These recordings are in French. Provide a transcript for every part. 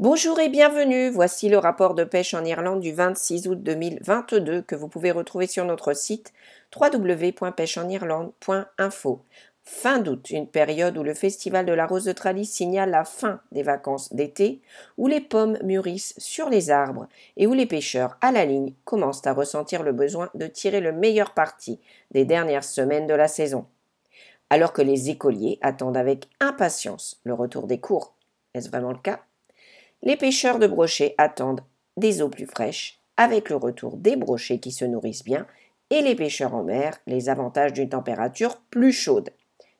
Bonjour et bienvenue, voici le rapport de pêche en Irlande du 26 août 2022 que vous pouvez retrouver sur notre site www.pêcheenirlande.info. Fin d'août, une période où le Festival de la Rose de Tralis signale la fin des vacances d'été, où les pommes mûrissent sur les arbres et où les pêcheurs à la ligne commencent à ressentir le besoin de tirer le meilleur parti des dernières semaines de la saison. Alors que les écoliers attendent avec impatience le retour des cours. Est-ce vraiment le cas? Les pêcheurs de brochets attendent des eaux plus fraîches, avec le retour des brochets qui se nourrissent bien, et les pêcheurs en mer les avantages d'une température plus chaude.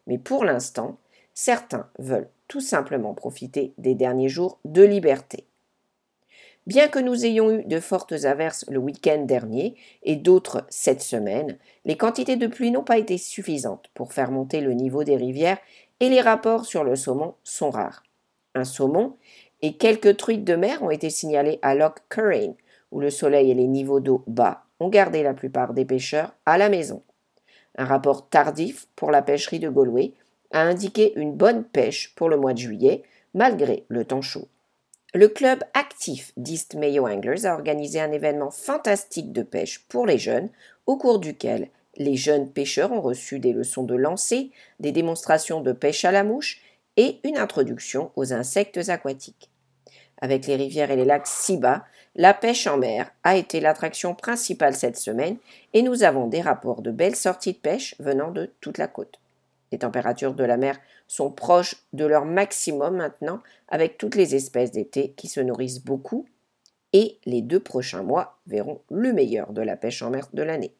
Mais pour l'instant, certains veulent tout simplement profiter des derniers jours de liberté. Bien que nous ayons eu de fortes averses le week-end dernier et d'autres cette semaine, les quantités de pluie n'ont pas été suffisantes pour faire monter le niveau des rivières et les rapports sur le saumon sont rares. Un saumon et quelques truites de mer ont été signalées à Loch Currain, où le soleil et les niveaux d'eau bas ont gardé la plupart des pêcheurs à la maison. Un rapport tardif pour la pêcherie de Galway a indiqué une bonne pêche pour le mois de juillet, malgré le temps chaud. Le club actif d'East Mayo Anglers a organisé un événement fantastique de pêche pour les jeunes, au cours duquel les jeunes pêcheurs ont reçu des leçons de lancer, des démonstrations de pêche à la mouche et une introduction aux insectes aquatiques avec les rivières et les lacs si bas, la pêche en mer a été l'attraction principale cette semaine et nous avons des rapports de belles sorties de pêche venant de toute la côte. Les températures de la mer sont proches de leur maximum maintenant avec toutes les espèces d'été qui se nourrissent beaucoup et les deux prochains mois verront le meilleur de la pêche en mer de l'année.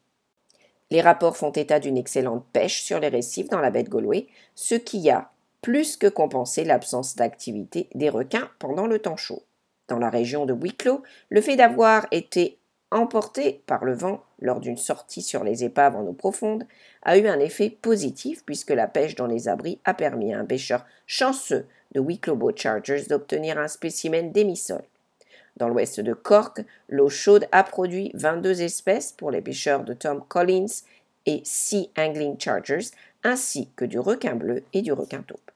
Les rapports font état d'une excellente pêche sur les récifs dans la baie de Galway, ce qui a plus que compenser l'absence d'activité des requins pendant le temps chaud. Dans la région de Wicklow, le fait d'avoir été emporté par le vent lors d'une sortie sur les épaves en eau profonde a eu un effet positif puisque la pêche dans les abris a permis à un pêcheur chanceux de Wicklow Boat Chargers d'obtenir un spécimen d'émissol. Dans l'ouest de Cork, l'eau chaude a produit 22 espèces pour les pêcheurs de Tom Collins et Sea Angling Chargers, ainsi que du requin bleu et du requin taupe.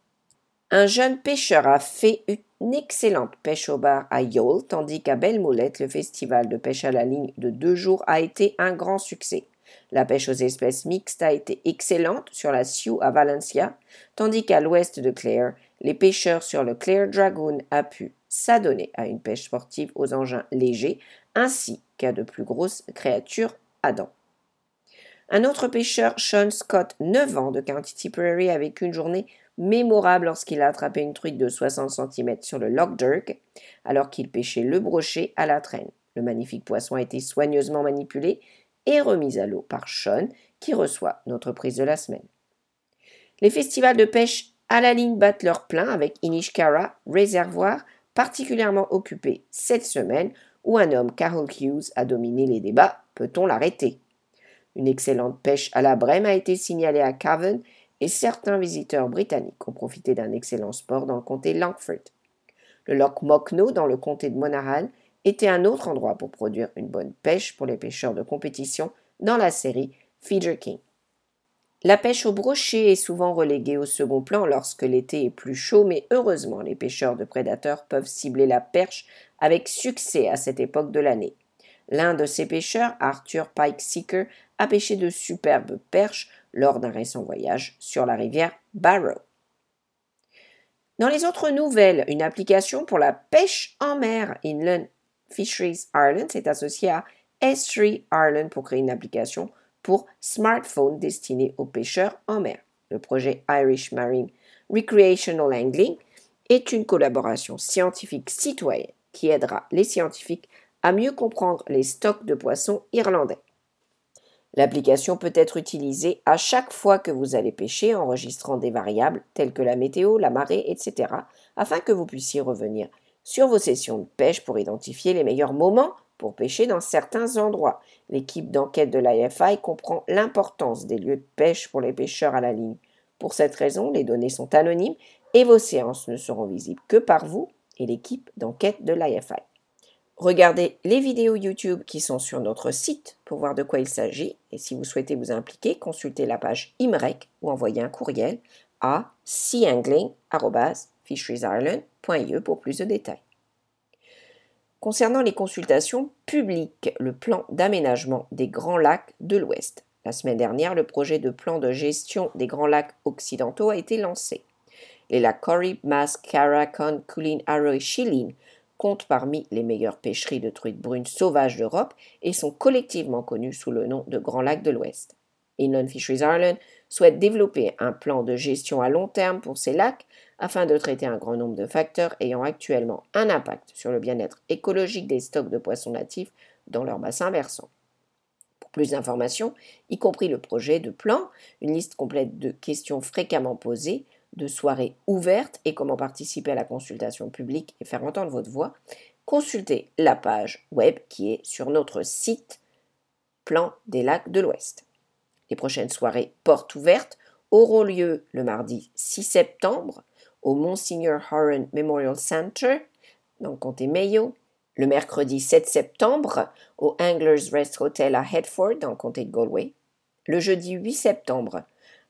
Un jeune pêcheur a fait une excellente pêche au bar à Yole, tandis qu'à Belmoulette, le festival de pêche à la ligne de deux jours a été un grand succès. La pêche aux espèces mixtes a été excellente sur la Sioux à Valencia, tandis qu'à l'ouest de Clare, les pêcheurs sur le Clare Dragoon a pu s'adonner à une pêche sportive aux engins légers, ainsi qu'à de plus grosses créatures à dents. Un autre pêcheur, Sean Scott, 9 ans, de County Tipperary, a vécu une journée mémorable lorsqu'il a attrapé une truite de 60 cm sur le Loch Dirk, alors qu'il pêchait le brochet à la traîne. Le magnifique poisson a été soigneusement manipulé et remis à l'eau par Sean, qui reçoit notre prise de la semaine. Les festivals de pêche à la ligne battent leur plein avec Inishkara, réservoir particulièrement occupé cette semaine où un homme, Carol Hughes, a dominé les débats. Peut-on l'arrêter? Une excellente pêche à la brème a été signalée à Cavan et certains visiteurs britanniques ont profité d'un excellent sport dans le comté Langford. Le loch Mockno dans le comté de Monaghan était un autre endroit pour produire une bonne pêche pour les pêcheurs de compétition dans la série Feeder King. La pêche au brochet est souvent reléguée au second plan lorsque l'été est plus chaud, mais heureusement les pêcheurs de prédateurs peuvent cibler la perche avec succès à cette époque de l'année. L'un de ces pêcheurs, Arthur Pike Seeker, a pêché de superbes perches lors d'un récent voyage sur la rivière Barrow. Dans les autres nouvelles, une application pour la pêche en mer, Inland Fisheries Ireland, s'est associée à S3 Ireland pour créer une application pour smartphone destinée aux pêcheurs en mer. Le projet Irish Marine Recreational Angling est une collaboration scientifique citoyenne qui aidera les scientifiques à mieux comprendre les stocks de poissons irlandais. L'application peut être utilisée à chaque fois que vous allez pêcher, enregistrant des variables telles que la météo, la marée, etc., afin que vous puissiez revenir sur vos sessions de pêche pour identifier les meilleurs moments pour pêcher dans certains endroits. L'équipe d'enquête de l'IFI comprend l'importance des lieux de pêche pour les pêcheurs à la ligne. Pour cette raison, les données sont anonymes et vos séances ne seront visibles que par vous et l'équipe d'enquête de l'IFI. Regardez les vidéos YouTube qui sont sur notre site pour voir de quoi il s'agit et si vous souhaitez vous impliquer, consultez la page IMREC ou envoyez un courriel à seaangling.fisheriesireland.ie pour plus de détails. Concernant les consultations publiques, le plan d'aménagement des Grands Lacs de l'Ouest. La semaine dernière, le projet de plan de gestion des Grands Lacs occidentaux a été lancé. Les lacs Corrib, Mas, Cara, Con, Kulin, Arrow comptent parmi les meilleures pêcheries de truites brunes sauvages d'Europe et sont collectivement connus sous le nom de Grands Lacs de l'Ouest. Inland Fisheries Ireland souhaite développer un plan de gestion à long terme pour ces lacs afin de traiter un grand nombre de facteurs ayant actuellement un impact sur le bien-être écologique des stocks de poissons natifs dans leur bassin versant. Pour plus d'informations, y compris le projet de plan, une liste complète de questions fréquemment posées, de soirées ouvertes et comment participer à la consultation publique et faire entendre votre voix, consultez la page web qui est sur notre site Plan des lacs de l'Ouest. Les prochaines soirées portes ouvertes auront lieu le mardi 6 septembre au Monsignor Horan Memorial Center dans le comté Mayo, le mercredi 7 septembre au Anglers Rest Hotel à Headford dans le comté de Galway, le jeudi 8 septembre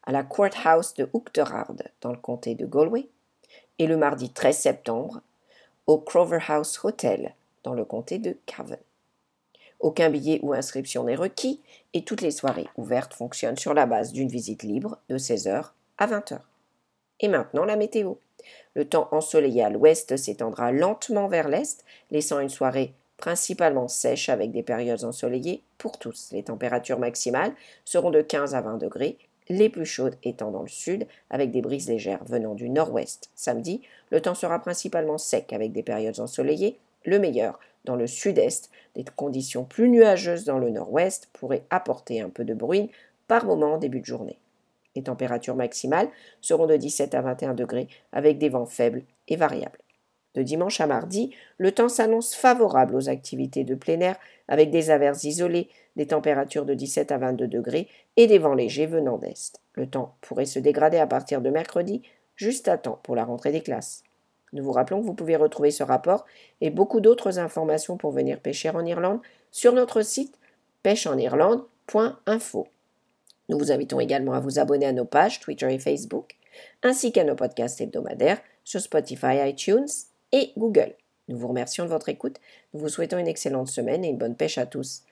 à la Courthouse de Oughterard dans le comté de Galway et le mardi 13 septembre au Crover House Hotel dans le comté de Cavan. Aucun billet ou inscription n'est requis et toutes les soirées ouvertes fonctionnent sur la base d'une visite libre de 16h à 20h. Et maintenant la météo. Le temps ensoleillé à l'ouest s'étendra lentement vers l'est, laissant une soirée principalement sèche avec des périodes ensoleillées pour tous. Les températures maximales seront de 15 à 20 degrés, les plus chaudes étant dans le sud avec des brises légères venant du nord-ouest. Samedi, le temps sera principalement sec avec des périodes ensoleillées, le meilleur dans le sud-est, des conditions plus nuageuses dans le nord-ouest pourraient apporter un peu de bruine par moment en début de journée. Les températures maximales seront de 17 à 21 degrés avec des vents faibles et variables. De dimanche à mardi, le temps s'annonce favorable aux activités de plein air avec des averses isolées, des températures de 17 à 22 degrés et des vents légers venant d'est. Le temps pourrait se dégrader à partir de mercredi, juste à temps pour la rentrée des classes. Nous vous rappelons que vous pouvez retrouver ce rapport et beaucoup d'autres informations pour venir pêcher en Irlande sur notre site pêcheenirlande.info. Nous vous invitons également à vous abonner à nos pages Twitter et Facebook, ainsi qu'à nos podcasts hebdomadaires sur Spotify, iTunes et Google. Nous vous remercions de votre écoute. Nous vous souhaitons une excellente semaine et une bonne pêche à tous.